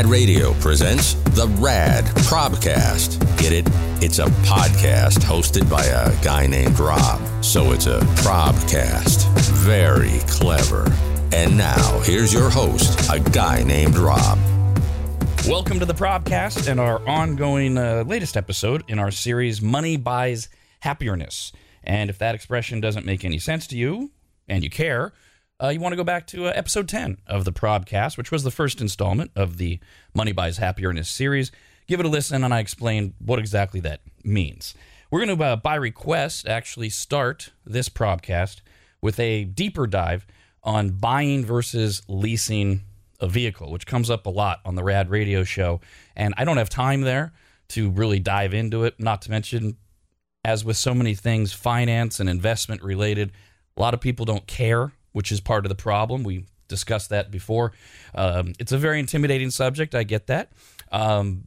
Rad Radio presents the Rad Probcast. Get it? It's a podcast hosted by a guy named Rob. So it's a Probcast. Very clever. And now, here's your host, a guy named Rob. Welcome to the Probcast and our ongoing uh, latest episode in our series Money Buys Happierness. And if that expression doesn't make any sense to you and you care, uh, you want to go back to uh, episode 10 of the Probcast, which was the first installment of the Money Buys Happierness series. Give it a listen, and I explain what exactly that means. We're going to, uh, by request, actually start this Probcast with a deeper dive on buying versus leasing a vehicle, which comes up a lot on the Rad Radio Show. And I don't have time there to really dive into it, not to mention, as with so many things, finance and investment related, a lot of people don't care which is part of the problem. We discussed that before. Um, it's a very intimidating subject. I get that. Um,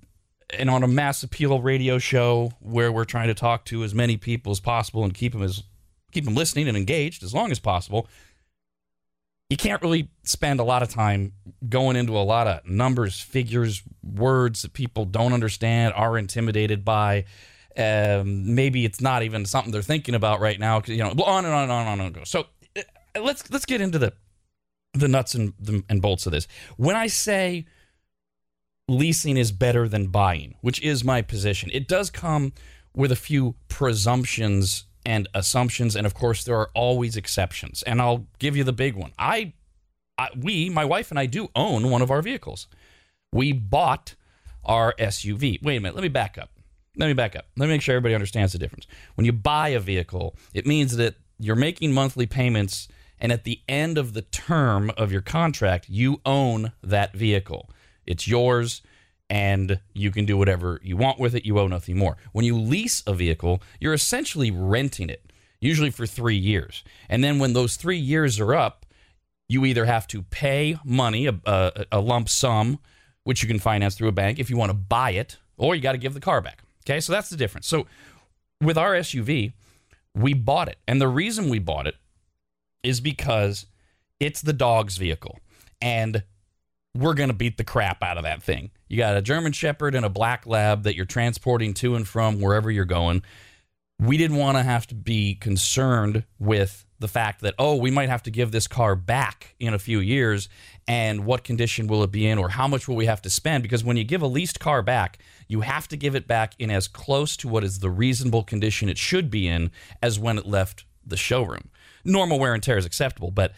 and on a mass appeal radio show where we're trying to talk to as many people as possible and keep them as keep them listening and engaged as long as possible, you can't really spend a lot of time going into a lot of numbers, figures, words that people don't understand, are intimidated by. Um, maybe it's not even something they're thinking about right now. You know, on and on and on and on and go. So let's let's get into the the nuts and the, and bolts of this. When I say leasing is better than buying, which is my position, it does come with a few presumptions and assumptions, and of course there are always exceptions. And I'll give you the big one. I, I we, my wife and I, do own one of our vehicles. We bought our SUV. Wait a minute. Let me back up. Let me back up. Let me make sure everybody understands the difference. When you buy a vehicle, it means that you're making monthly payments and at the end of the term of your contract, you own that vehicle. It's yours and you can do whatever you want with it. You owe nothing more. When you lease a vehicle, you're essentially renting it, usually for three years. And then when those three years are up, you either have to pay money, a, a, a lump sum, which you can finance through a bank if you want to buy it, or you got to give the car back. Okay, so that's the difference. So with our SUV, we bought it. And the reason we bought it is because it's the dog's vehicle. And we're going to beat the crap out of that thing. You got a German Shepherd and a Black Lab that you're transporting to and from wherever you're going. We didn't want to have to be concerned with the fact that, oh, we might have to give this car back in a few years. And what condition will it be in, or how much will we have to spend? Because when you give a leased car back, you have to give it back in as close to what is the reasonable condition it should be in as when it left the showroom normal wear and tear is acceptable, but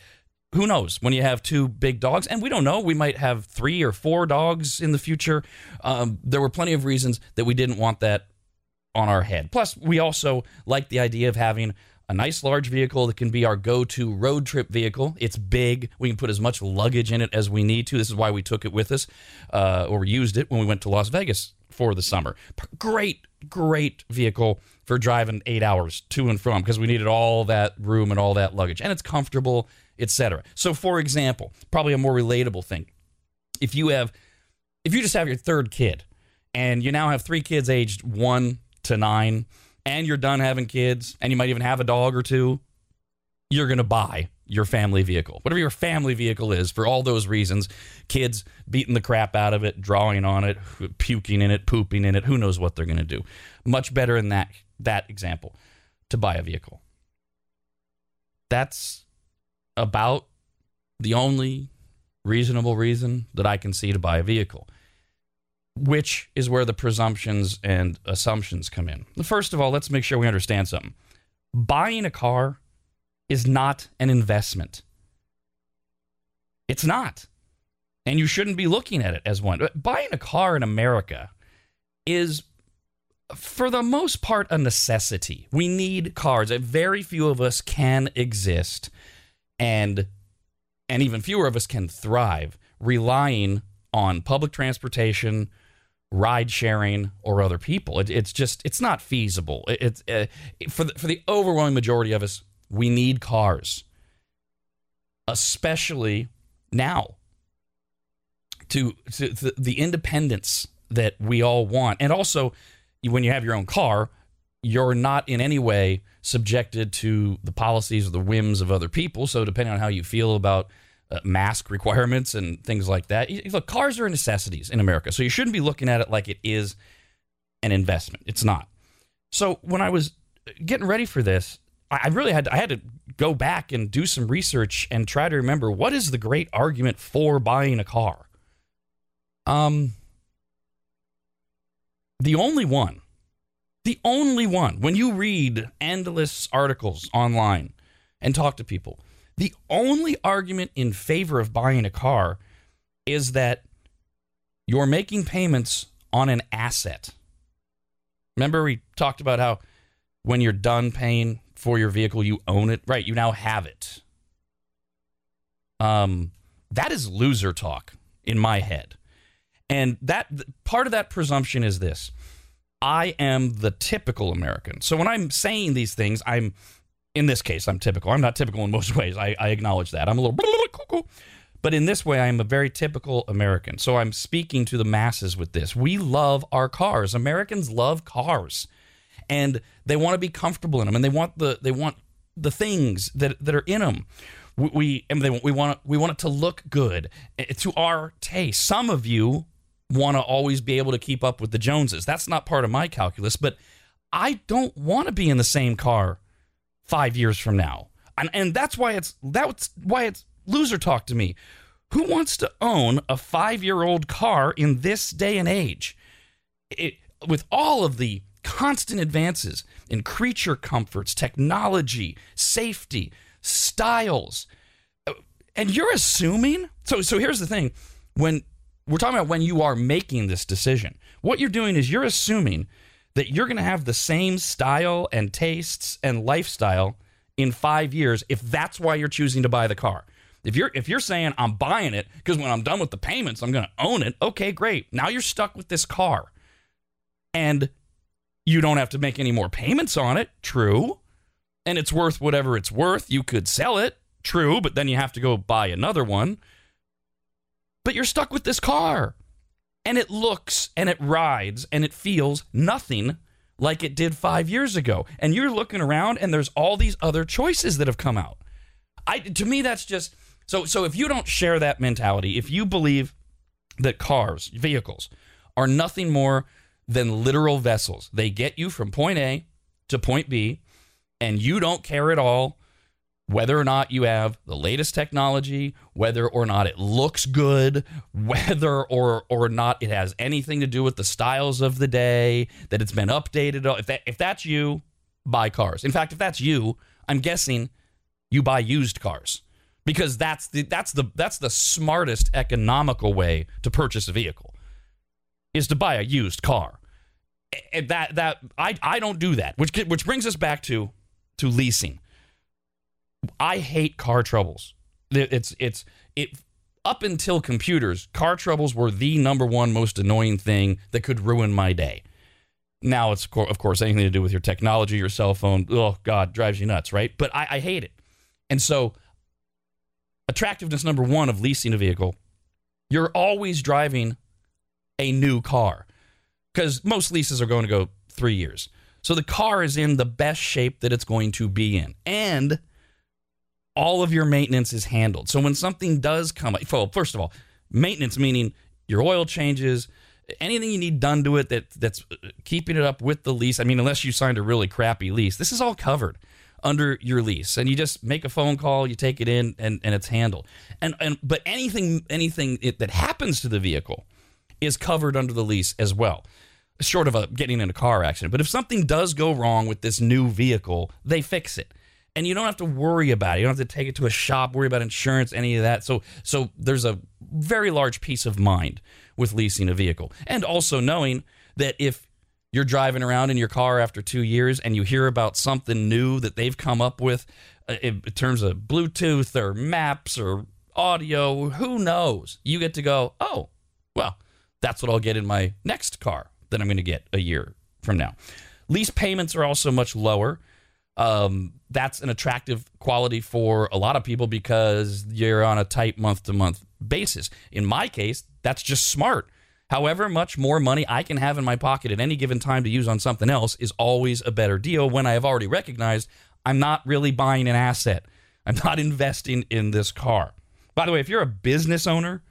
who knows? When you have two big dogs and we don't know we might have three or four dogs in the future. Um, there were plenty of reasons that we didn't want that on our head. Plus we also like the idea of having a nice large vehicle that can be our go-to road trip vehicle. It's big. We can put as much luggage in it as we need to. This is why we took it with us uh, or used it when we went to las vegas for the summer. Great great vehicle for driving eight hours to and from because we needed all that room and all that luggage and it's comfortable etc so for example probably a more relatable thing. If you have if you just have your third kid and you now have three kids aged one to nine and you're done having kids and you might even have a dog or two you're going to buy your family vehicle, whatever your family vehicle is, for all those reasons kids beating the crap out of it, drawing on it, puking in it, pooping in it, who knows what they're going to do. Much better in that, that example to buy a vehicle. That's about the only reasonable reason that I can see to buy a vehicle, which is where the presumptions and assumptions come in. First of all, let's make sure we understand something. Buying a car is not an investment. It's not. And you shouldn't be looking at it as one. Buying a car in America is, for the most part, a necessity. We need cars. Very few of us can exist, and and even fewer of us can thrive relying on public transportation, ride sharing, or other people. It, it's just it's not feasible. It, it's uh, for the, for the overwhelming majority of us we need cars, especially now, to, to, to the independence that we all want. And also, when you have your own car, you're not in any way subjected to the policies or the whims of other people. So, depending on how you feel about uh, mask requirements and things like that. Look, cars are necessities in America, so you shouldn't be looking at it like it is an investment. It's not. So when I was getting ready for this, I really had to, I had to go back and do some research and try to remember what is the great argument for buying a car. Um, the only one, the only one. When you read endless articles online and talk to people, the only argument in favor of buying a car is that you're making payments on an asset. Remember, we talked about how when you're done paying for your vehicle, you own it. Right, you now have it. Um, that is loser talk in my head. And that part of that presumption is this. I am the typical American. So when I'm saying these things, I'm in this case, I'm typical. I'm not typical in most ways. I, I acknowledge that. I'm a little. But in this way, I am a very typical American. So I'm speaking to the masses with this. We love our cars. Americans love cars. And they want to be comfortable in them and they want the they want the things that that are in them. We, we and they, we want we want it to look good eh, to our taste. Some of you want to always be able to keep up with the Joneses. That's not part of my calculus, but I don't want to be in the same car five years from now. And, and that's why it's that's why it's loser talk to me. Who wants to own a five year old car in this day and age? It, with all of the constant advances in creature comforts, technology, safety, styles, and you're assuming. So, so here's the thing: when we're talking about when you are making this decision, what you're doing is you're assuming that you're going to have the same style and tastes and lifestyle in five years if that's why you're choosing to buy the car. If you're if you're saying I'm buying it because when I'm done with the payments I'm going to own it, okay, great. Now you're stuck with this car. And you don't have to make any more payments on it, true. And it's worth whatever it's worth. You could sell it, true, but then you have to go buy another one. But you're stuck with this car and it looks and it rides and it feels nothing like it did five years ago. And you're looking around and there's all these other choices that have come out. I to me that's just so so if you don't share that mentality, if you believe that cars, vehicles are nothing more than literal vessels. They get you from point A to point B and you don't care at all whether or not you have the latest technology, whether or not it looks good, whether or or not it has anything to do with the styles of the day, that it's been updated. If that if that's you, buy cars. In fact, if that's you, I'm guessing you buy used cars because that's the that's the that's the smartest economical way to purchase a vehicle is to buy a used car. And that that I I don't do that, which which brings us back to to leasing I hate car troubles. It's it's it up until computers, car troubles were the number one most annoying thing that could ruin my day. Now it's of course anything to do with your technology, your cell phone. Oh God, drives you nuts, right? But I, I hate it. And so, attractiveness number one of leasing a vehicle, you're always driving a new car because most leases are going to go three years. So the car is in the best shape that it's going to be in, and all of your maintenance is handled. So when something does come, up, well, first of all, maintenance meaning your oil changes, anything you need done to it that that's keeping it up with the lease. I mean, unless you signed a really crappy lease, this is all covered under your lease, and you just make a phone call, you take it in, and, and it's handled. And and but anything anything it, that happens to the vehicle is covered under the lease as well. Short of a getting in a car accident, but if something does go wrong with this new vehicle, they fix it and you don't have to worry about it. You don't have to take it to a shop, worry about insurance, any of that. So, so there's a very large peace of mind with leasing a vehicle, and also knowing that if you're driving around in your car after two years and you hear about something new that they've come up with uh, in terms of Bluetooth or maps or audio, who knows? You get to go, oh, well, that's what I'll get in my next car that I'm going to get a year from now. Lease payments are also much lower. Um, that's an attractive quality for a lot of people because you're on a tight month to month basis. In my case, that's just smart. However much more money I can have in my pocket at any given time to use on something else is always a better deal when I have already recognized I'm not really buying an asset. I'm not investing in this car. By the way, if you're a business owner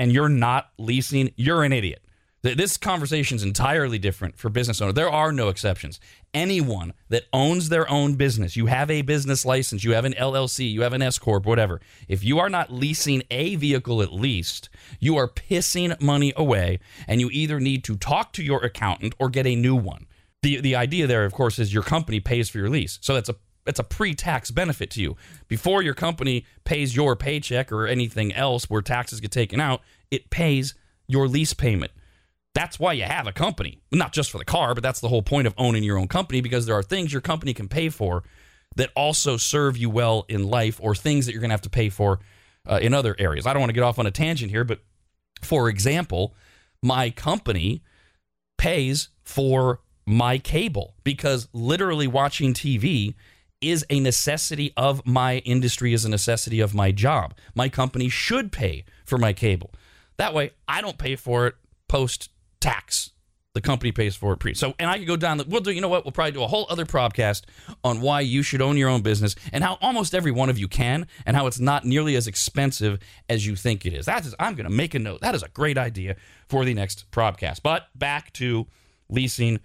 and you're not leasing, you're an idiot. This conversation is entirely different for business owner. There are no exceptions. Anyone that owns their own business, you have a business license, you have an LLC, you have an S corp, whatever. If you are not leasing a vehicle at least, you are pissing money away, and you either need to talk to your accountant or get a new one. The the idea there, of course, is your company pays for your lease, so that's a it's a pre-tax benefit to you. Before your company pays your paycheck or anything else where taxes get taken out, it pays your lease payment. That's why you have a company, not just for the car, but that's the whole point of owning your own company because there are things your company can pay for that also serve you well in life or things that you're going to have to pay for uh, in other areas. I don't want to get off on a tangent here, but for example, my company pays for my cable because literally watching TV is a necessity of my industry, is a necessity of my job. My company should pay for my cable. That way, I don't pay for it post tax. The company pays for it pre. So, and I could go down the, we'll do, you know what? We'll probably do a whole other podcast on why you should own your own business and how almost every one of you can and how it's not nearly as expensive as you think it is. That is, I'm going to make a note. That is a great idea for the next podcast. But back to leasing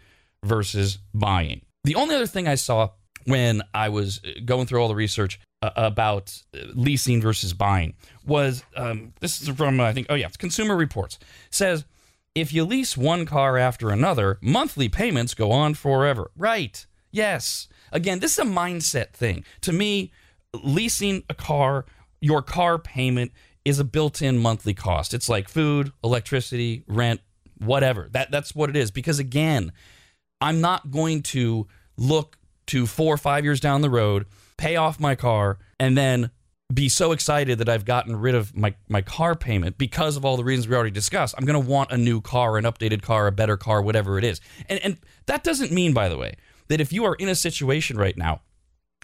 versus buying. The only other thing I saw when I was uh, going through all the research uh, about uh, leasing versus buying was um, this is from, I think, oh yeah, Consumer Reports. says, if you lease one car after another, monthly payments go on forever. Right. Yes. Again, this is a mindset thing. To me, leasing a car, your car payment is a built-in monthly cost. It's like food, electricity, rent, whatever. That that's what it is because again, I'm not going to look to 4 or 5 years down the road, pay off my car and then be so excited that I've gotten rid of my, my car payment because of all the reasons we already discussed. I'm going to want a new car, an updated car, a better car, whatever it is. And, and that doesn't mean, by the way, that if you are in a situation right now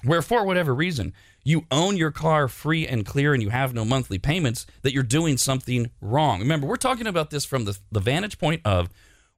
where, for whatever reason, you own your car free and clear and you have no monthly payments, that you're doing something wrong. Remember, we're talking about this from the, the vantage point of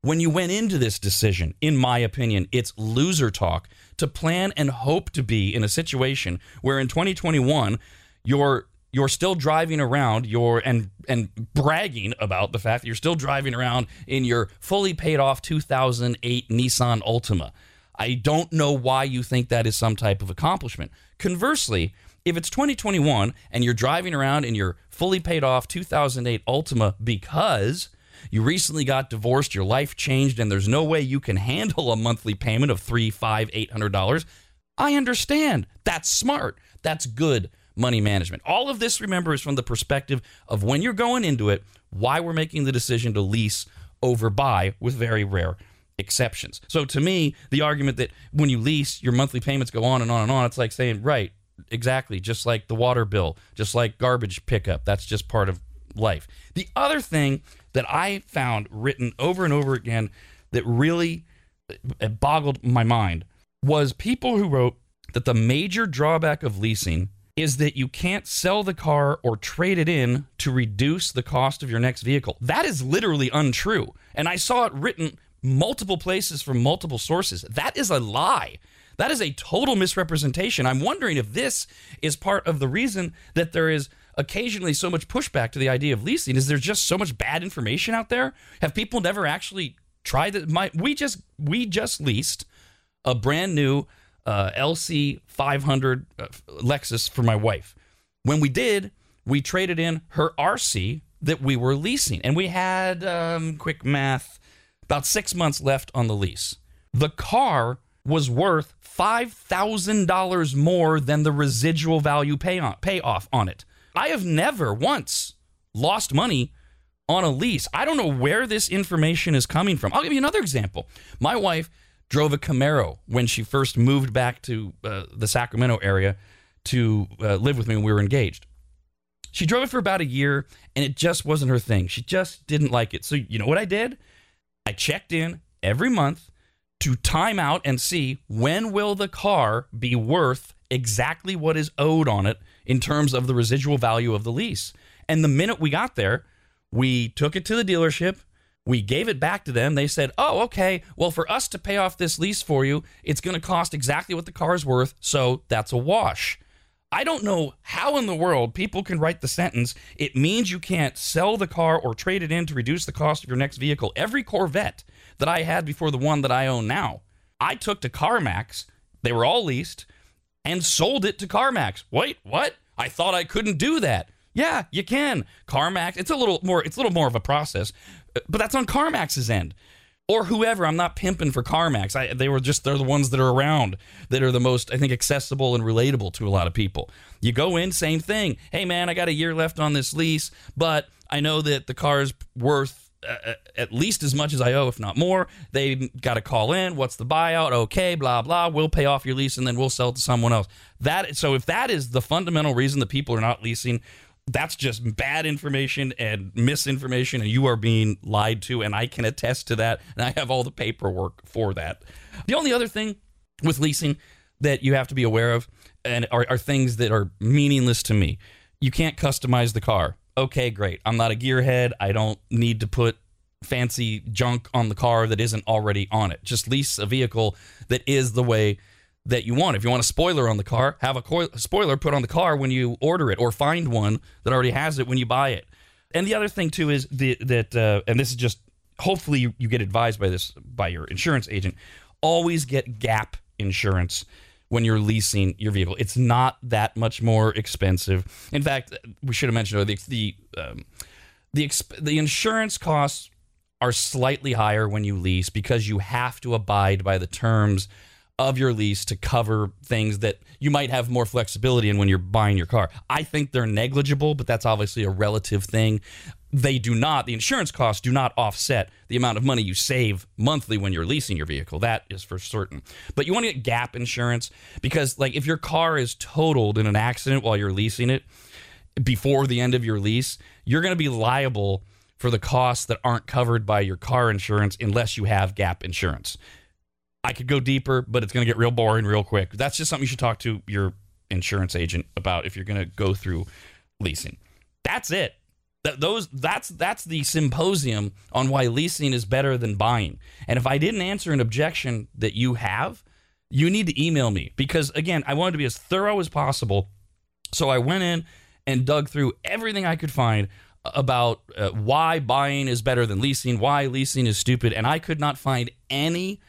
when you went into this decision, in my opinion, it's loser talk to plan and hope to be in a situation where in 2021, you're you're still driving around your and and bragging about the fact that you're still driving around in your fully paid off 2008 Nissan Altima. I don't know why you think that is some type of accomplishment. Conversely, if it's 2021 and you're driving around in your fully paid off 2008 Altima because you recently got divorced, your life changed, and there's no way you can handle a monthly payment of three, five, eight hundred dollars, I understand. That's smart. That's good money management. All of this, remember, is from the perspective of when you're going into it, why we're making the decision to lease over buy, with very rare exceptions. So to me, the argument that when you lease, your monthly payments go on and on and on, it's like saying, right, exactly, just like the water bill, just like garbage pickup. That's just part of life. The other thing that I found written over and over again that really uh, boggled my mind was people who wrote that the major drawback of leasing is that you can't sell the car or trade it in to reduce the cost of your next vehicle. That is literally untrue. And I saw it written multiple places from multiple sources. That is a lie. That is a total misrepresentation. I'm wondering if this is part of the reason that there is occasionally so much pushback to the idea of leasing. Is there just so much bad information out there? Have people never actually tried that? My we just we just leased a brand new uh, LC 500 uh, Lexus for my wife. When we did, we traded in her RC that we were leasing, and we had um, quick math about six months left on the lease. The car was worth five thousand dollars more than the residual value payoff on it. I have never once lost money on a lease. I don't know where this information is coming from. I'll give you another example. My wife drove a Camaro when she first moved back to uh, the Sacramento area to uh, live with me when we were engaged. She drove it for about a year and it just wasn't her thing. She just didn't like it. So, you know what I did? I checked in every month to time out and see when will the car be worth exactly what is owed on it in terms of the residual value of the lease. And the minute we got there, we took it to the dealership. We gave it back to them. They said, "Oh, okay. Well, for us to pay off this lease for you, it's going to cost exactly what the car is worth, so that's a wash." I don't know how in the world people can write the sentence, it means you can't sell the car or trade it in to reduce the cost of your next vehicle. Every Corvette that I had before the one that I own now, I took to CarMax, they were all leased, and sold it to CarMax. Wait, what? I thought I couldn't do that. Yeah, you can. CarMax, it's a little more it's a little more of a process, uh, but that's on CarMax's end or whoever. I'm not pimping for CarMax. I, they were just they're the ones that are around that are the most I think accessible and relatable to a lot of people. You go in, same thing. Hey man, I got a year left on this lease, but I know that the car's worth uh, uh at least as much as I owe, if not more. They got to call in. What's the buyout? Okay, blah blah. We'll pay off your lease and then we'll sell it to someone else. That so if that is the fundamental reason that people are not leasing, that's just bad information and misinformation and you are being lied to and i can attest to that and i have all the paperwork for that the only other thing with leasing that you have to be aware of and are, are things that are meaningless to me you can't customize the car okay great i'm not a gearhead i don't need to put fancy junk on the car that isn't already on it just lease a vehicle that is the way that you want. If you want a spoiler on the car, have a co- spoiler put on the car when you order it, or find one that already has it when you buy it. And the other thing too is the, that, uh, and this is just hopefully you, you get advised by this by your insurance agent. Always get gap insurance when you're leasing your vehicle. It's not that much more expensive. In fact, we should have mentioned the the um, the, exp- the insurance costs are slightly higher when you lease because you have to abide by the terms of your lease to cover things that you might have more flexibility in when you're buying your car. I think they're negligible, but that's obviously a relative thing. They do not, the insurance costs do not offset the amount of money you save monthly when you're leasing your vehicle. That is for certain. But you want to get gap insurance because, like, if your car is totaled in an accident while you're leasing it before the end of your lease, you're going to be liable for the costs that aren't covered by your car insurance unless you have gap insurance. I could go deeper, but it's going to get real boring real quick. That's just something you should talk to your insurance agent about if you're going to go through leasing. That's it. That those that's that's the symposium on why leasing is better than buying. And if I didn't answer an objection that you have, you need to email me because again, I wanted to be as thorough as possible. So I went in and dug through everything I could find about uh, why buying is better than leasing, why leasing is stupid, and I could not find any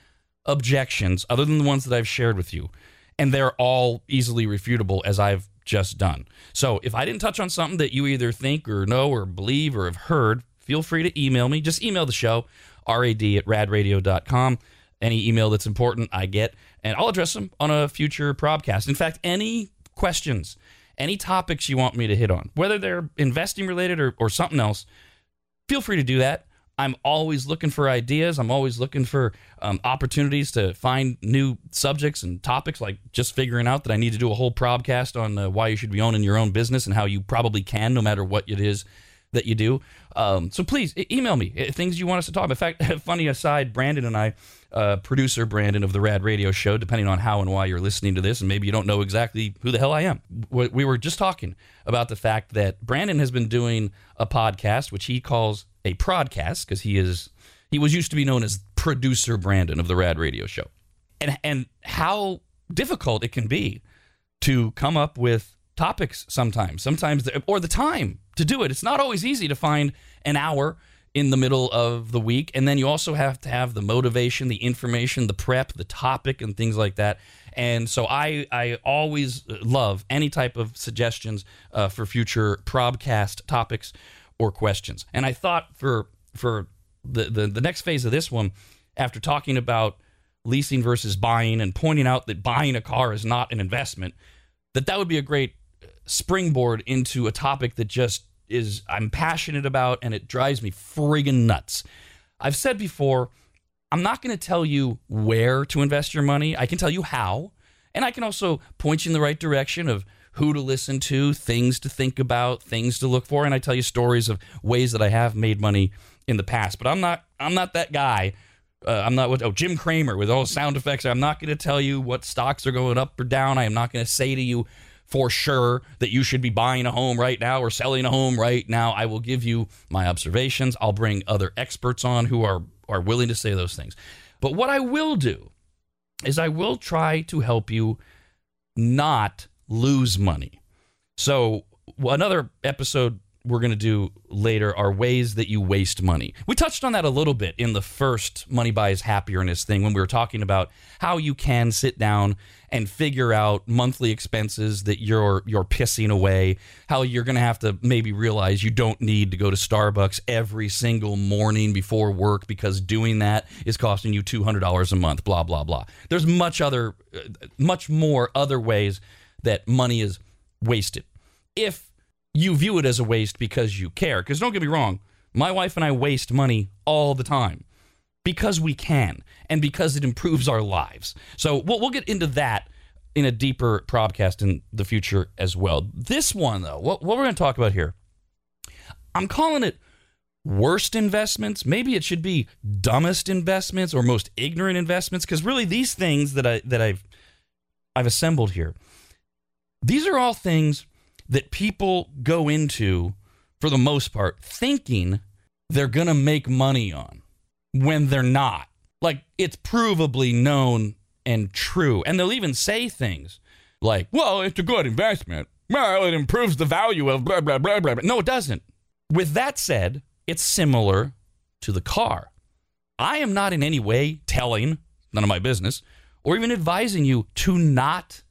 objections other than the ones that I've shared with you, and they're all easily refutable as I've just done. So if I didn't touch on something that you either think or know or believe or have heard, feel free to email me. Just email the show, rad at radradio.com. Any email that's important, I get, and I'll address them on a future podcast. In fact, any questions, any topics you want me to hit on, whether they're investing related or, or something else, feel free to do that. I'm always looking for ideas. I'm always looking for um, opportunities to find new subjects and topics, like just figuring out that I need to do a whole podcast on uh, why you should be owning your own business and how you probably can, no matter what it is that you do. Um, so please email me things you want us to talk about. In fact, funny aside, Brandon and I, uh, producer Brandon of the Rad Radio Show, depending on how and why you're listening to this, and maybe you don't know exactly who the hell I am. We were just talking about the fact that Brandon has been doing a podcast, which he calls a podcast because he is he was used to be known as producer Brandon of the Rad Radio Show, and and how difficult it can be to come up with topics sometimes, sometimes the, or the time to do it. It's not always easy to find an hour in the middle of the week, and then you also have to have the motivation, the information, the prep, the topic, and things like that. And so I I always love any type of suggestions uh, for future probcast topics or questions. And I thought for for the, the, the next phase of this one, after talking about leasing versus buying and pointing out that buying a car is not an investment, that that would be a great springboard into a topic that just is I'm passionate about and it drives me friggin' nuts. I've said before, I'm not going to tell you where to invest your money. I can tell you how, and I can also point you in the right direction of who to listen to, things to think about, things to look for, and I tell you stories of ways that I have made money in the past. But I'm not I'm not that guy. Uh, I'm not what oh Jim Cramer with all sound effects. I'm not going to tell you what stocks are going up or down. I am not going to say to you for sure that you should be buying a home right now or selling a home right now. I will give you my observations. I'll bring other experts on who are are willing to say those things. But what I will do is I will try to help you not lose money. So, another episode we're going to do later are ways that you waste money. We touched on that a little bit in the first Money Buys Happierness thing when we were talking about how you can sit down and figure out monthly expenses that you're you're pissing away, how you're going to have to maybe realize you don't need to go to Starbucks every single morning before work because doing that is costing you $200 a month, blah blah blah. There's much other uh, much more other ways that money is wasted. If you view it as a waste because you care. Because don't get me wrong, my wife and I waste money all the time because we can and because it improves our lives. So we'll, we'll get into that in a deeper podcast in the future as well. This one, though, what, what we're going to talk about here, I'm calling it worst investments. Maybe it should be dumbest investments or most ignorant investments because really these things that I that I've I've assembled here, these are all things that people go into for the most part thinking they're going to make money on when they're not. Like it's provably known and true. And they'll even say things like, well, it's a good investment. Well, it improves the value of blah, blah, blah, blah. No, it doesn't. With that said, it's similar to the car. I am not in any way telling, none of my business, or even advising you to not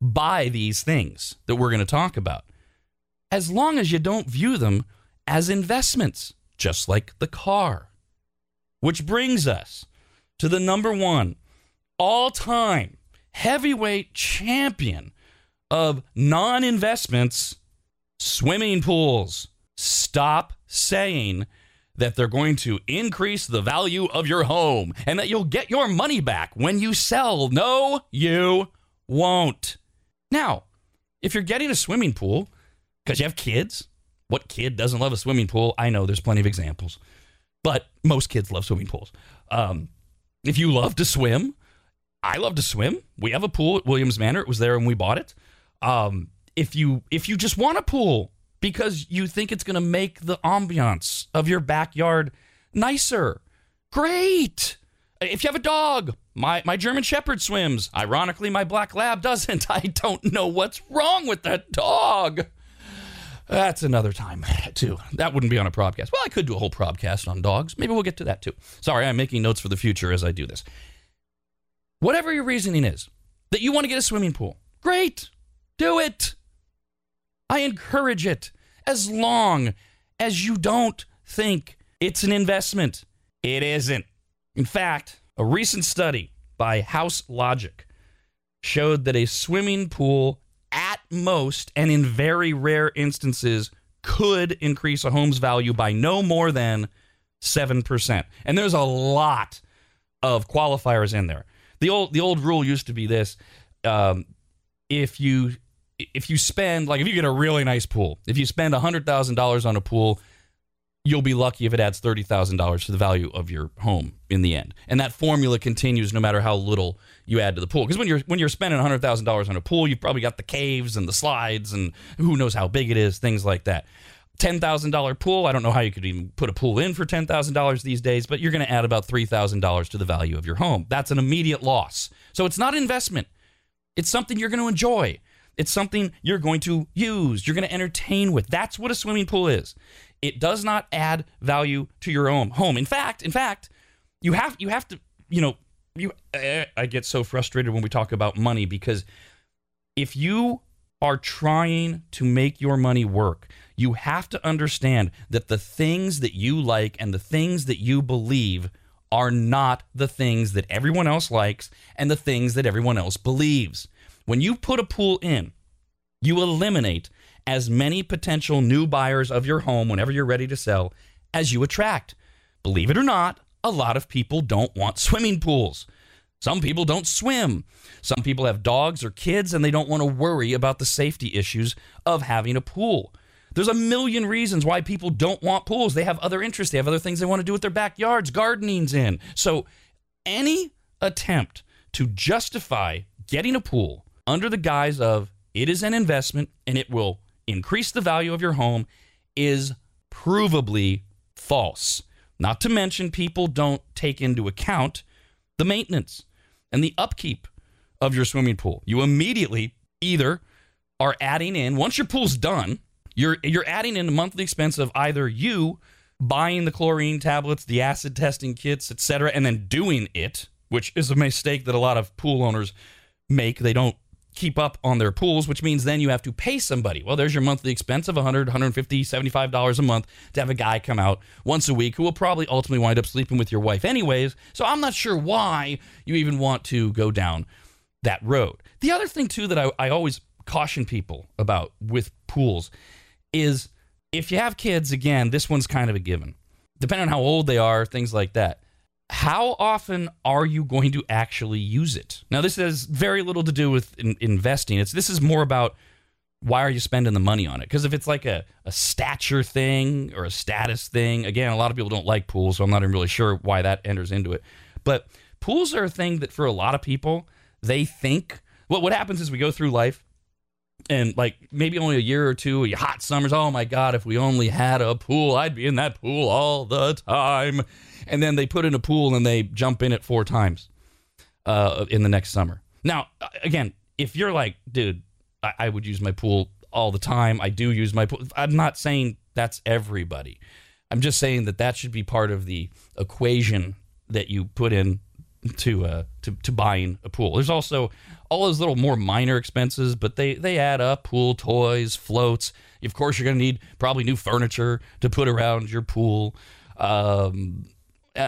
buy these things that we're going to talk about, as long as you don't view them as investments, just like the car. Which brings us to the number one all time heavyweight champion of non investments swimming pools. Stop saying that they're going to increase the value of your home and that you'll get your money back when you sell. No, you won't. Now, if you're getting a swimming pool because you have kids, what kid doesn't love a swimming pool? I know there's plenty of examples, but most kids love swimming pools. Um, if you love to swim, I love to swim. We have a pool at Williams Manor. It was there when we bought it. Um, if you if you just want a pool because you think it's going to make the ambiance of your backyard nicer, great. If you have a dog, my, my German Shepherd swims. Ironically, my Black Lab doesn't. I don't know what's wrong with that dog. That's another time, too. That wouldn't be on a podcast. Well, I could do a whole podcast on dogs. Maybe we'll get to that, too. Sorry, I'm making notes for the future as I do this. Whatever your reasoning is that you want to get a swimming pool, great. Do it. I encourage it as long as you don't think it's an investment. It isn't. In fact, a recent study by House Logic showed that a swimming pool, at most and in very rare instances, could increase a home's value by no more than 7%. And there's a lot of qualifiers in there. The old the old rule used to be this um, if you if you spend like if you get a really nice pool, if you spend $100,000 on a pool, you'll be lucky if it adds $30,000 to the value of your home in the end. And that formula continues no matter how little you add to the pool. Because when you're when you're spending $100,000 on a pool, you've probably got the caves and the slides and who knows how big it is, things like that. $10,000 pool, I don't know how you could even put a pool in for $10,000 these days, but you're going to add about $3,000 to the value of your home. That's an immediate loss. So it's not investment. It's something you're going to enjoy. It's something you're going to use, you're going to entertain with. That's what a swimming pool is. It does not add value to your own home. In fact, in fact, you have you have to, you know, you I get so frustrated when we talk about money because if you are trying to make your money work, you have to understand that the things that you like and the things that you believe are not the things that everyone else likes and the things that everyone else believes. When you put a pool in, you eliminate as many potential new buyers of your home whenever you're ready to sell as you attract. Believe it or not, a lot of people don't want swimming pools. Some people don't swim. Some people have dogs or kids and they don't want to worry about the safety issues of having a pool. There's a million reasons why people don't want pools. They have other interests, they have other things they want to do with their backyards, gardening's in. So, any attempt to justify getting a pool under the guise of it is an investment and it will increase the value of your home is provably false. Not to mention, people don't take into account the maintenance and the upkeep of your swimming pool. You immediately either are adding in once your pool's done, you're you're adding in the monthly expense of either you buying the chlorine tablets, the acid testing kits, etc., and then doing it, which is a mistake that a lot of pool owners make. They don't keep up on their pools, which means then you have to pay somebody. Well, there's your monthly expense of 100, 150, 75 dollars a month to have a guy come out once a week who will probably ultimately wind up sleeping with your wife anyways. So I'm not sure why you even want to go down that road. The other thing too that I, I always caution people about with pools is if you have kids, again, this one's kind of a given. Depending on how old they are, things like that. How often are you going to actually use it? Now, this has very little to do with in- investing. It's this is more about why are you spending the money on it? Because if it's like a, a stature thing or a status thing, again, a lot of people don't like pools, so I'm not even really sure why that enters into it. But pools are a thing that for a lot of people, they think what what happens is we go through life and like maybe only a year or two, hot summers. Oh my God, if we only had a pool, I'd be in that pool all the time. And then they put in a pool and they jump in it four times uh, in the next summer. Now, again, if you're like, dude, I, I would use my pool all the time. I do use my pool. I'm not saying that's everybody. I'm just saying that that should be part of the equation that you put in to uh, to to buying a pool. There's also all those little more minor expenses, but they they add up. Pool toys, floats. Of course, you're going to need probably new furniture to put around your pool. Um,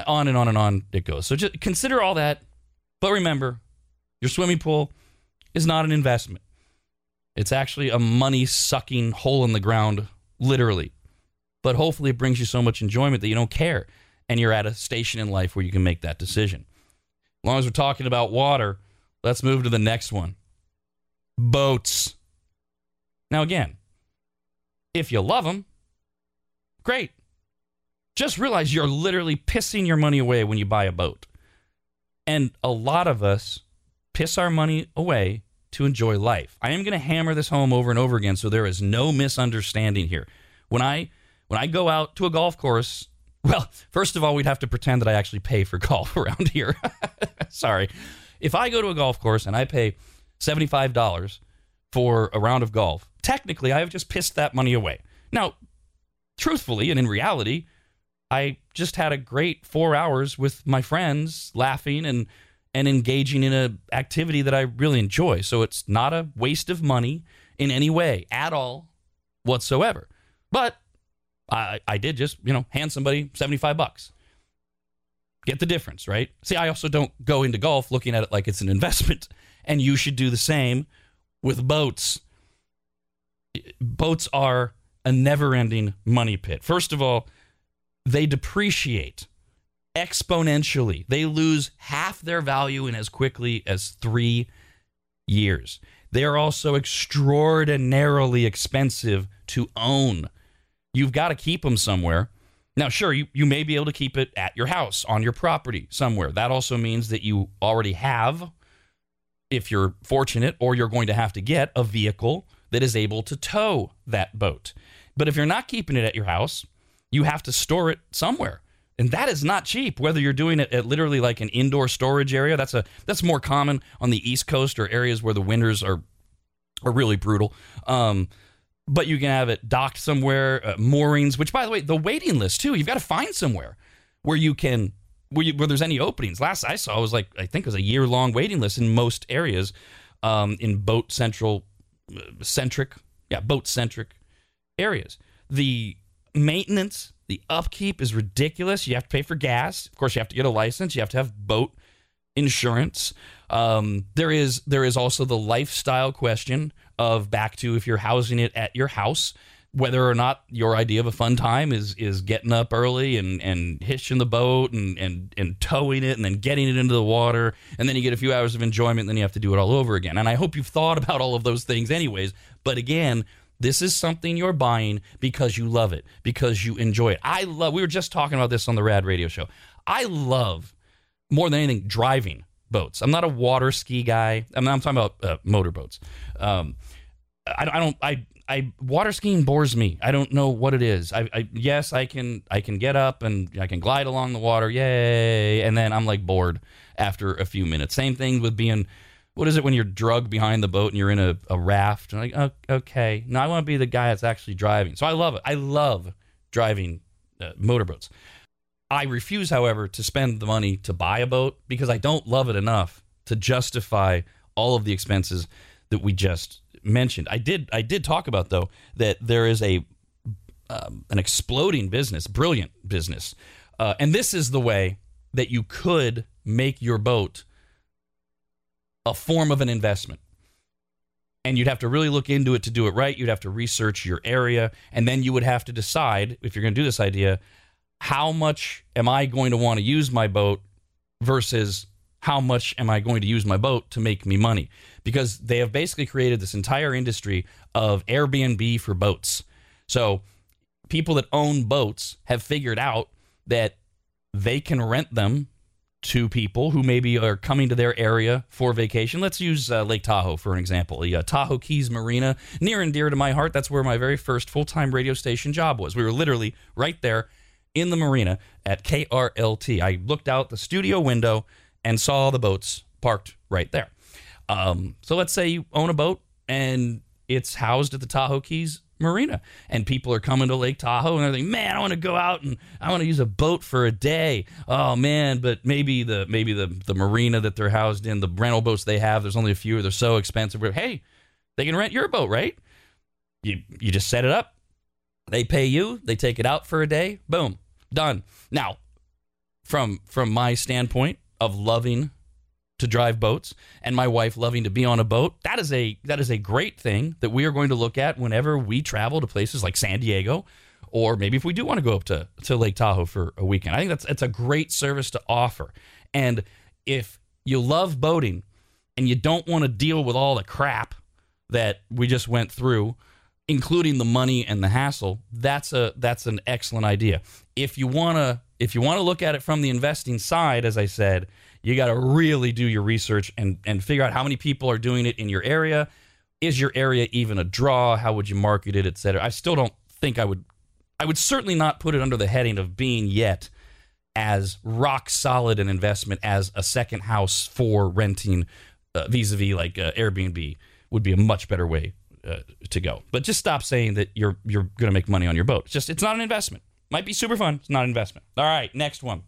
on and on and on it goes. So just consider all that, but remember, your swimming pool is not an investment. It's actually a money sucking hole in the ground, literally. But hopefully, it brings you so much enjoyment that you don't care, and you're at a station in life where you can make that decision. As long as we're talking about water, let's move to the next one boats. Now, again, if you love them, great. Just realize you're literally pissing your money away when you buy a boat. And a lot of us piss our money away to enjoy life. I am going to hammer this home over and over again so there is no misunderstanding here. When I when I go out to a golf course well, first of all, we'd have to pretend that I actually pay for golf around here. Sorry. If I go to a golf course and I pay $75 for a round of golf, technically I have just pissed that money away. Now, truthfully and in reality, I just had a great four hours with my friends laughing and and engaging in an activity that I really enjoy. So it's not a waste of money in any way at all whatsoever. But I, I did just, you know, hand somebody 75 bucks. Get the difference, right? See, I also don't go into golf looking at it like it's an investment. And you should do the same with boats. Boats are a never ending money pit. First of all, they depreciate exponentially. They lose half their value in as quickly as three years. They are also extraordinarily expensive to own you've got to keep them somewhere. Now, sure, you, you may be able to keep it at your house, on your property, somewhere. That also means that you already have, if you're fortunate, or you're going to have to get a vehicle that is able to tow that boat. But if you're not keeping it at your house, you have to store it somewhere. And that is not cheap, whether you're doing it at literally like an indoor storage area. That's a that's more common on the East Coast or areas where the winters are are really brutal. Um, but you can have it docked somewhere, uh, moorings. Which, by the way, the waiting list too. You've got to find somewhere where you can where, you, where there's any openings. Last I saw was like I think it was a year long waiting list in most areas, um, in boat central uh, centric, yeah, boat centric areas. The maintenance, the upkeep is ridiculous. You have to pay for gas. Of course, you have to get a license. You have to have boat insurance. Um, there is there is also the lifestyle question of back to if you're housing it at your house, whether or not your idea of a fun time is is getting up early and, and hitching the boat and, and, and towing it and then getting it into the water and then you get a few hours of enjoyment and then you have to do it all over again. And I hope you've thought about all of those things anyways. But again, this is something you're buying because you love it, because you enjoy it. I love we were just talking about this on the Rad Radio Show. I love more than anything driving boats. I'm not a water ski guy. I'm, not, I'm talking about uh, motorboats. Um, I, I, don't. I I water skiing bores me. I don't know what it is. I, I, yes, I can I can get up and I can glide along the water, yay! And then I'm like bored after a few minutes. Same thing with being what is it when you're drugged behind the boat and you're in a, a raft? And like, oh, okay, no, I want to be the guy that's actually driving. So I love it. I love driving uh, motorboats. I refuse, however, to spend the money to buy a boat because I don't love it enough to justify all of the expenses that we just mentioned. I did I did talk about though that there is a um, an exploding business, brilliant business, uh, and this is the way that you could make your boat a form of an investment. And you'd have to really look into it to do it right. You'd have to research your area. And then you would have to decide if you're going to do this idea how much am I going to want to use my boat versus how much am I going to use my boat to make me money? Because they have basically created this entire industry of Airbnb for boats. So people that own boats have figured out that they can rent them to people who maybe are coming to their area for vacation. Let's use uh, Lake Tahoe for an example. The uh, Tahoe Keys Marina, near and dear to my heart. That's where my very first full time radio station job was. We were literally right there in the marina at KRLT. I looked out the studio window and saw the boats parked right there. Um, so let's say you own a boat and it's housed at the Tahoe Keys marina and people are coming to Lake Tahoe and they're like, man, I want to go out and I want to use a boat for a day. Oh man, but maybe the maybe the the marina that they're housed in, the rental boats they have, there's only a few, they're so expensive. But hey, they can rent your boat, right? You you just set it up. They pay you, they take it out for a day, boom, done. Now, from from my standpoint of loving to drive boats and my wife loving to be on a boat that is a that is a great thing that we are going to look at whenever we travel to places like San Diego or maybe if we do want to go up to, to Lake Tahoe for a weekend. I think that's it's a great service to offer. And if you love boating and you don't want to deal with all the crap that we just went through, including the money and the hassle, that's a that's an excellent idea. If you want to if you want to look at it from the investing side as I said, you got to really do your research and, and figure out how many people are doing it in your area. Is your area even a draw? How would you market it, et cetera? I still don't think I would, I would certainly not put it under the heading of being yet as rock solid an investment as a second house for renting vis a vis like uh, Airbnb would be a much better way uh, to go. But just stop saying that you're you're going to make money on your boat. It's just it's not an investment. Might be super fun. It's not an investment. All right, next one.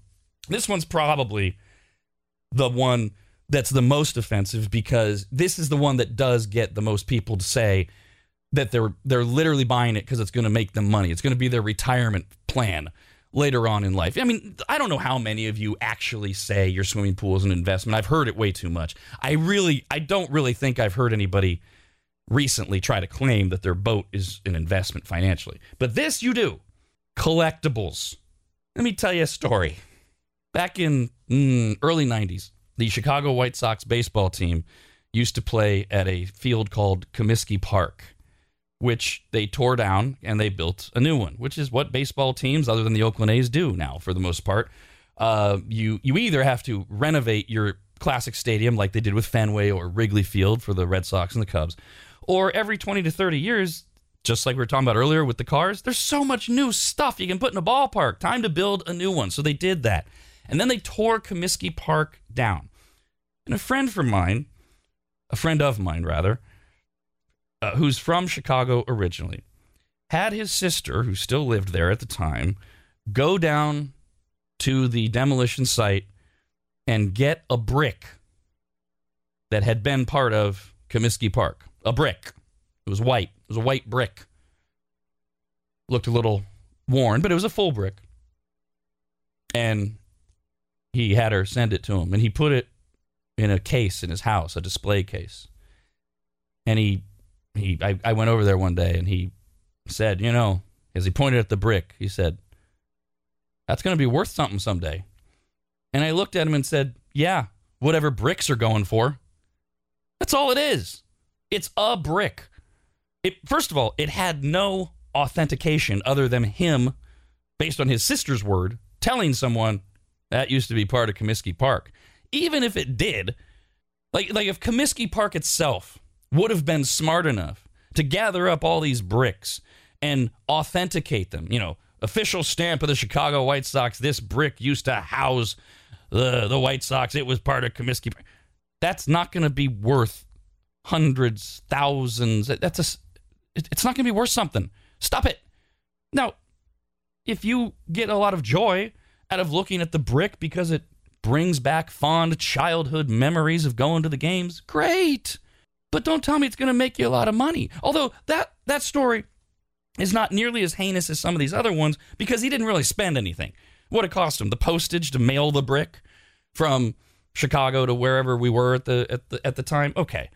This one's probably the one that's the most offensive because this is the one that does get the most people to say that they're they're literally buying it because it's going to make them money. It's going to be their retirement plan later on in life. I mean, I don't know how many of you actually say your swimming pool is an investment. I've heard it way too much. I really I don't really think I've heard anybody recently try to claim that their boat is an investment financially. But this you do. Collectibles. Let me tell you a story. Back in mm, early 90s, the Chicago White Sox baseball team used to play at a field called Comiskey Park, which they tore down and they built a new one, which is what baseball teams, other than the Oakland A's, do now for the most part. Uh, you you either have to renovate your classic stadium like they did with Fenway or Wrigley Field for the Red Sox and the Cubs, or every 20 to 30 years, just like we were talking about earlier with the cars, there's so much new stuff you can put in a ballpark. Time to build a new one. So they did that. And then they tore Comiskey Park down. And a friend from mine, a friend of mine rather, uh, who's from Chicago originally, had his sister, who still lived there at the time, go down to the demolition site and get a brick that had been part of Comiskey Park. A brick. It was white. It was a white brick. Looked a little worn, but it was a full brick. And he had her send it to him, and he put it in a case in his house, a display case. And he, he, I, I went over there one day, and he said, you know, as he pointed at the brick, he said, "That's going to be worth something someday." And I looked at him and said, "Yeah, whatever bricks are going for. That's all it is. It's a brick." It first of all, it had no authentication other than him, based on his sister's word, telling someone that used to be part of Comiskey Park. Even if it did, like like if Comiskey Park itself would have been smart enough to gather up all these bricks and authenticate them, you know, official stamp of the Chicago White Sox, this brick used to house the the White Sox. It was part of Comiskey Park. That's not going to be worth hundreds, thousands. That's a, it's not going to be worth something. Stop it. Now, if you get a lot of joy out of looking at the brick because it brings back fond childhood memories of going to the games, great. But don't tell me it's going to make you a lot of money. Although that that story is not nearly as heinous as some of these other ones because he didn't really spend anything. What it cost him, the postage to mail the brick from Chicago to wherever we were at the at the at the time. Okay.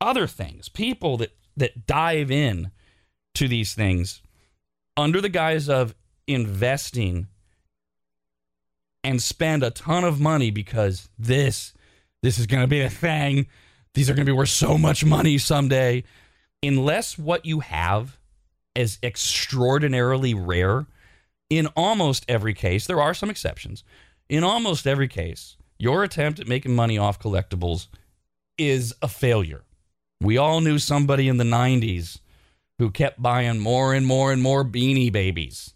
Other things, people that that dive in to these things under the guise of investing and spend a ton of money because this this is going to be a thing. These are going to be worth so much money someday. Unless what you have is extraordinarily rare, in almost every case, there are some exceptions. In almost every case, your attempt at making money off collectibles is a failure. We all knew somebody in the 90s who kept buying more and more and more beanie babies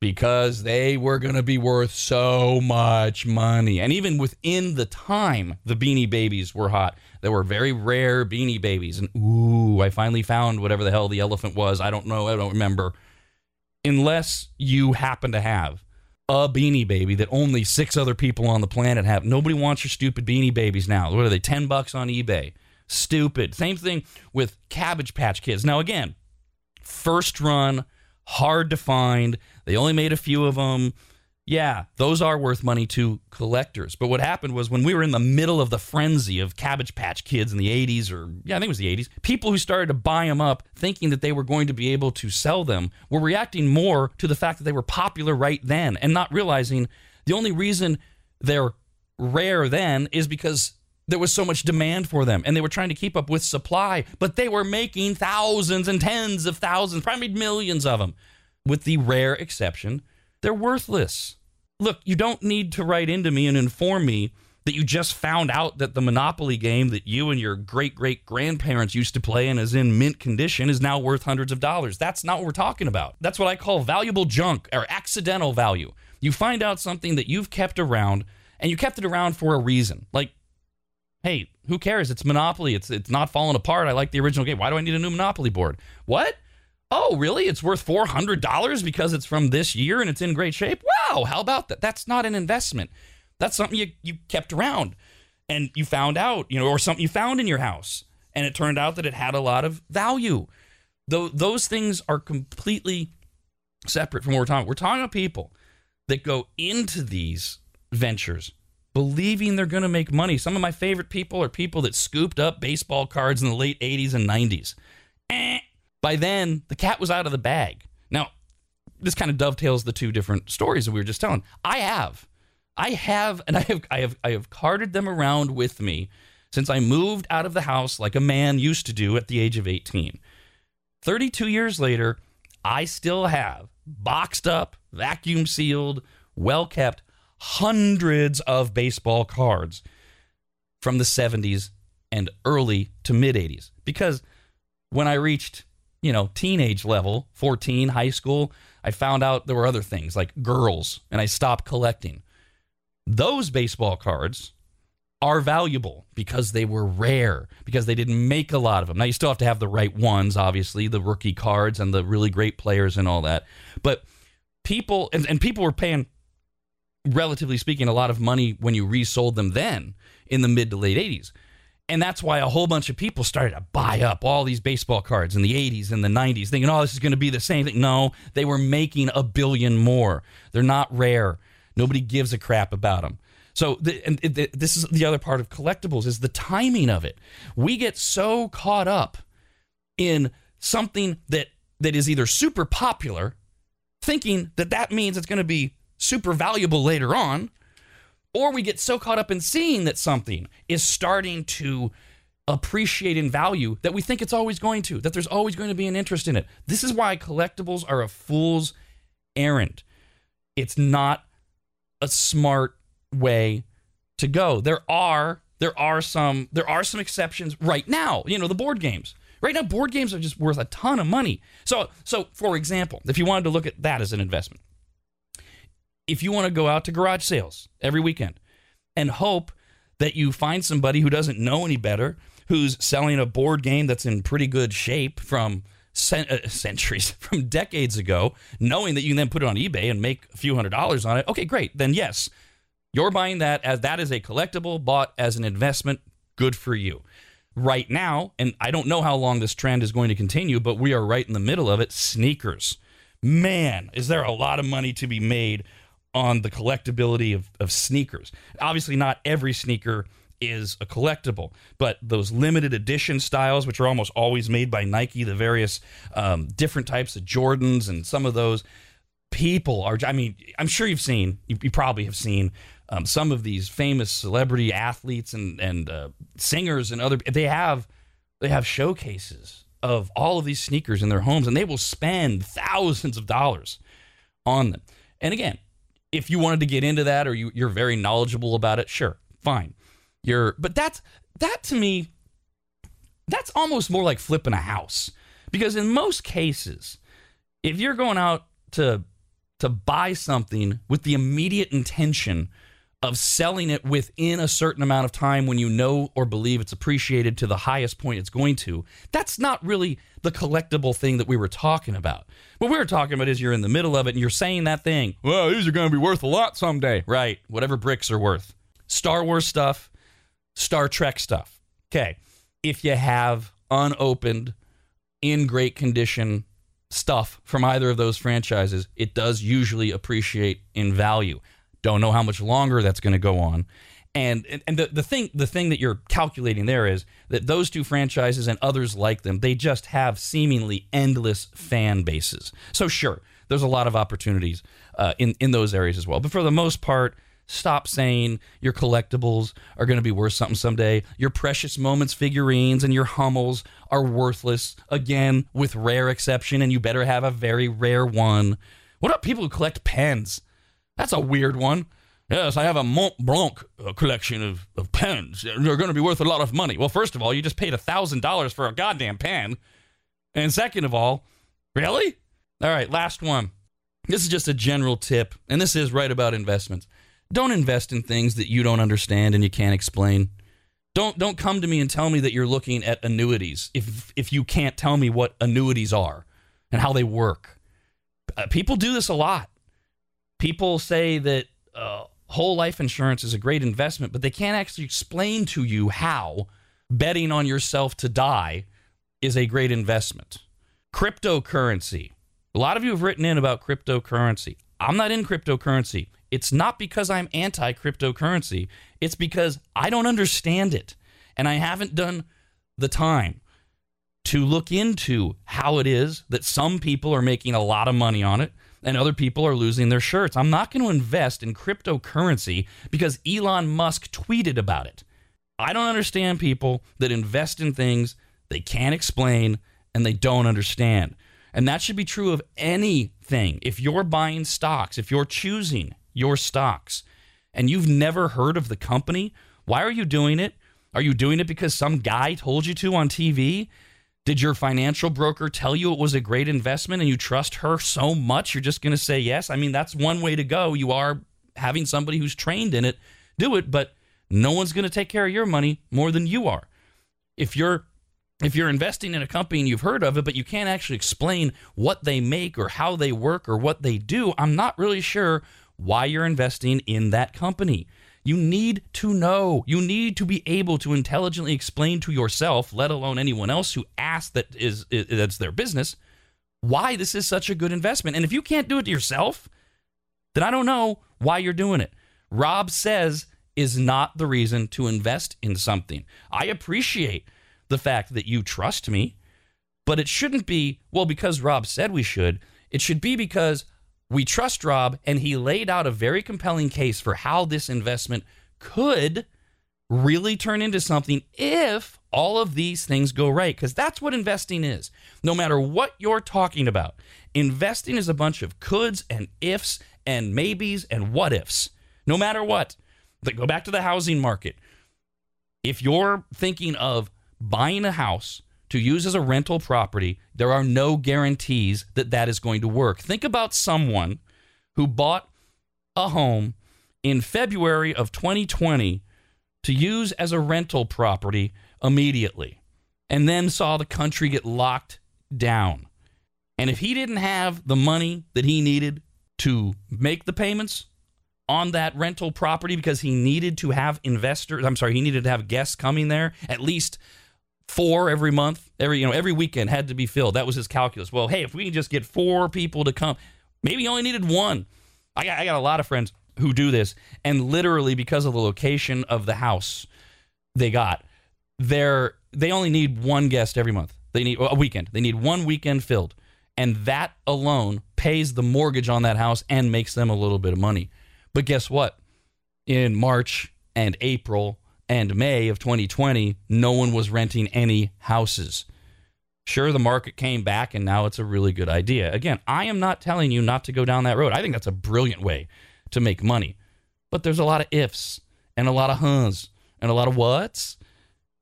because they were going to be worth so much money. And even within the time the beanie babies were hot, there were very rare beanie babies. And ooh, I finally found whatever the hell the elephant was. I don't know. I don't remember. Unless you happen to have a beanie baby that only six other people on the planet have. Nobody wants your stupid beanie babies now. What are they? 10 bucks on eBay. Stupid. Same thing with Cabbage Patch Kids. Now, again, first run, hard to find they only made a few of them. Yeah, those are worth money to collectors. But what happened was when we were in the middle of the frenzy of Cabbage Patch Kids in the 80s, or yeah, I think it was the 80s, people who started to buy them up thinking that they were going to be able to sell them were reacting more to the fact that they were popular right then and not realizing the only reason they're rare then is because there was so much demand for them and they were trying to keep up with supply, but they were making thousands and tens of thousands, probably millions of them with the rare exception, they're worthless. Look, you don't need to write into me and inform me that you just found out that the Monopoly game that you and your great great grandparents used to play and is in mint condition is now worth hundreds of dollars. That's not what we're talking about. That's what I call valuable junk or accidental value. You find out something that you've kept around and you kept it around for a reason. Like, hey, who cares? It's Monopoly. It's it's not falling apart. I like the original game. Why do I need a new Monopoly board? What? Oh, really? It's worth $400 because it's from this year and it's in great shape? Wow, how about that? That's not an investment. That's something you, you kept around and you found out, you know, or something you found in your house. And it turned out that it had a lot of value. Though those things are completely separate from what we're talking. We're talking about people that go into these ventures believing they're going to make money. Some of my favorite people are people that scooped up baseball cards in the late 80s and 90s. Eh, by then, the cat was out of the bag. Now, this kind of dovetails the two different stories that we were just telling. I have, I have, and I have, I have, I have carted them around with me since I moved out of the house like a man used to do at the age of 18. 32 years later, I still have boxed up, vacuum sealed, well kept hundreds of baseball cards from the 70s and early to mid 80s. Because when I reached you know, teenage level, 14, high school, I found out there were other things like girls and I stopped collecting. Those baseball cards are valuable because they were rare, because they didn't make a lot of them. Now, you still have to have the right ones, obviously, the rookie cards and the really great players and all that. But people, and, and people were paying, relatively speaking, a lot of money when you resold them then in the mid to late 80s. And that's why a whole bunch of people started to buy up all these baseball cards in the 80s and the 90s, thinking, oh, this is going to be the same thing. No, they were making a billion more. They're not rare. Nobody gives a crap about them. So, the, the, this is the other part of collectibles is the timing of it. We get so caught up in something that that is either super popular, thinking that that means it's going to be super valuable later on, or we get so caught up in seeing that something is starting to appreciate in value that we think it's always going to, that there's always going to be an interest in it. This is why collectibles are a fool's errand. It's not a smart way to go. There are there are some there are some exceptions right now. You know, the board games. Right now board games are just worth a ton of money. So so for example, if you wanted to look at that as an investment, if you want to go out to garage sales every weekend and hope that you find somebody who doesn't know any better, who's selling a board game that's in pretty good shape from cent- uh, centuries, from decades ago, knowing that you can then put it on eBay and make a few hundred dollars on it. Okay, great. Then yes, you're buying that as that is a collectible bought as an investment. Good for you. Right now, and I don't know how long this trend is going to continue, but we are right in the middle of it. Sneakers. Man, is there a lot of money to be made on the collectability of, of sneakers? Obviously, not every sneaker is a collectible, but those limited edition styles, which are almost always made by Nike, the various um, different types of Jordans and some of those people are, I mean, I'm sure you've seen, you, you probably have seen um, some of these famous celebrity athletes and, and uh, singers and other, they have, they have showcases of all of these sneakers in their homes and they will spend thousands of dollars on them. And again, if you wanted to get into that or you, you're very knowledgeable about it, sure, fine. You're, but that's that to me, that's almost more like flipping a house because in most cases, if you're going out to to buy something with the immediate intention of selling it within a certain amount of time when you know or believe it's appreciated to the highest point it's going to, that's not really the collectible thing that we were talking about. What we were talking about is you're in the middle of it and you're saying that thing, well, these are going to be worth a lot someday. Right. Whatever bricks are worth. Star Wars stuff, Star Trek stuff. Okay. If you have unopened, in great condition stuff from either of those franchises, it does usually appreciate in value. Don't know how much longer that's going to go on. And, and, and the, the thing the thing that you're calculating there is that those two franchises and others like them, they just have seemingly endless fan bases. So sure, there's a lot of opportunities uh, in in those areas as well. But for the most part, Stop saying your collectibles are going to be worth something someday. Your precious moments figurines and your Hummels are worthless, again, with rare exception, and you better have a very rare one. What about people who collect pens? That's a weird one. Yes, I have a Mont Blanc uh, collection of, of pens. They're going to be worth a lot of money. Well, first of all, you just paid $1,000 for a goddamn pen. And second of all, really? All right, last one. This is just a general tip, and this is right about investments. Don't invest in things that you don't understand and you can't explain. Don't don't come to me and tell me that you're looking at annuities if if you can't tell me what annuities are and how they work. Uh, people do this a lot. People say that uh, whole life insurance is a great investment, but they can't actually explain to you how betting on yourself to die is a great investment. Cryptocurrency. A lot of you have written in about cryptocurrency. I'm not in cryptocurrency. It's not because I'm anti cryptocurrency, it's because I don't understand it. And I haven't done the time to look into how it is that some people are making a lot of money on it and other people are losing their shirts. I'm not going to invest in cryptocurrency because Elon Musk tweeted about it. I don't understand people that invest in things they can't explain and they don't understand. And that should be true of anything. If you're buying stocks, if you're choosing your stocks and you've never heard of the company, why are you doing it? Are you doing it because some guy told you to on TV? Did your financial broker tell you it was a great investment and you trust her so much you're just going to say yes? I mean, that's one way to go. You are having somebody who's trained in it do it, but no one's going to take care of your money more than you are. If you're if you're investing in a company and you've heard of it, but you can't actually explain what they make or how they work or what they do, I'm not really sure why you're investing in that company. You need to know. You need to be able to intelligently explain to yourself, let alone anyone else who asks that is, is that's their business, why this is such a good investment. And if you can't do it to yourself, then I don't know why you're doing it. Rob says is not the reason to invest in something. I appreciate the fact that you trust me, but it shouldn't be, well, because Rob said we should. It should be because we trust Rob, and he laid out a very compelling case for how this investment could really turn into something if all of these things go right. Because that's what investing is. No matter what you're talking about, investing is a bunch of coulds and ifs and maybes and what ifs. No matter what. But go back to the housing market. If you're thinking of buying a house to use as a rental property, there are no guarantees that that is going to work. Think about someone who bought a home in February of 2020 to use as a rental property immediately and then saw the country get locked down. And if he didn't have the money that he needed to make the payments on that rental property because he needed to have investors, I'm sorry, he needed to have guests coming there at least four every month, every you know, every weekend had to be filled. That was his calculus. Well, hey, if we can just get four people to come, maybe only needed one. I got, I got a lot of friends who do this, and literally because of the location of the house they got, they're they only need one guest every month. They need a weekend. They need one weekend filled, and that alone pays the mortgage on that house and makes them a little bit of money. But guess what? In March and April and May of 2020, no one was renting any houses. Sure, the market came back and now it's a really good idea. Again, I am not telling you not to go down that road. I think that's a brilliant way to make money. But there's a lot of ifs and a lot of huns and a lot of whats.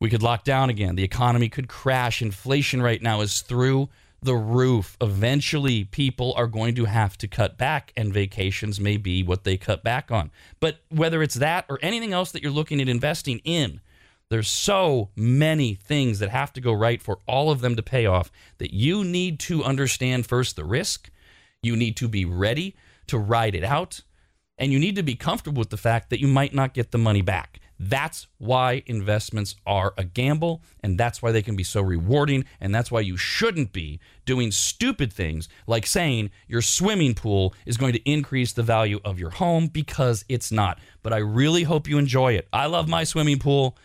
We could lock down again. The economy could crash. Inflation right now is through the roof. Eventually, people are going to have to cut back, and vacations may be what they cut back on. But whether it's that or anything else that you're looking at investing in, there's so many things that have to go right for all of them to pay off that you need to understand first the risk. You need to be ready to ride it out. And you need to be comfortable with the fact that you might not get the money back. That's why investments are a gamble, and that's why they can be so rewarding, and that's why you shouldn't be doing stupid things like saying your swimming pool is going to increase the value of your home because it's not. But I really hope you enjoy it. I love my swimming pool,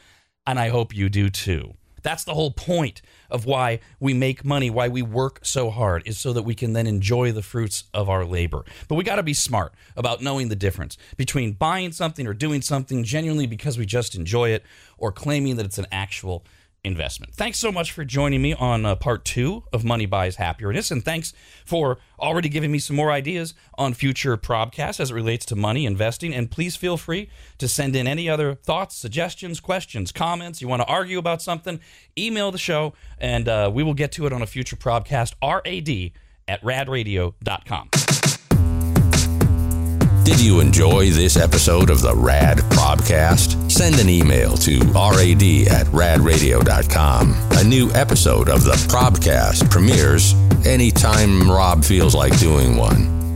and I hope you do too. That's the whole point of why we make money, why we work so hard, is so that we can then enjoy the fruits of our labor. But we got to be smart about knowing the difference between buying something or doing something genuinely because we just enjoy it or claiming that it's an actual investment. Thanks so much for joining me on uh, part two of Money Buys Happiness, and thanks for already giving me some more ideas on future probcasts as it relates to money investing. And please feel free to send in any other thoughts, suggestions, questions, comments. You want to argue about something? Email the show, and uh, we will get to it on a future probcast. Rad at radradio.com. Did you enjoy this episode of the Rad Probcast? Send an email to rad at radradio.com. A new episode of the Probcast premieres anytime Rob feels like doing one.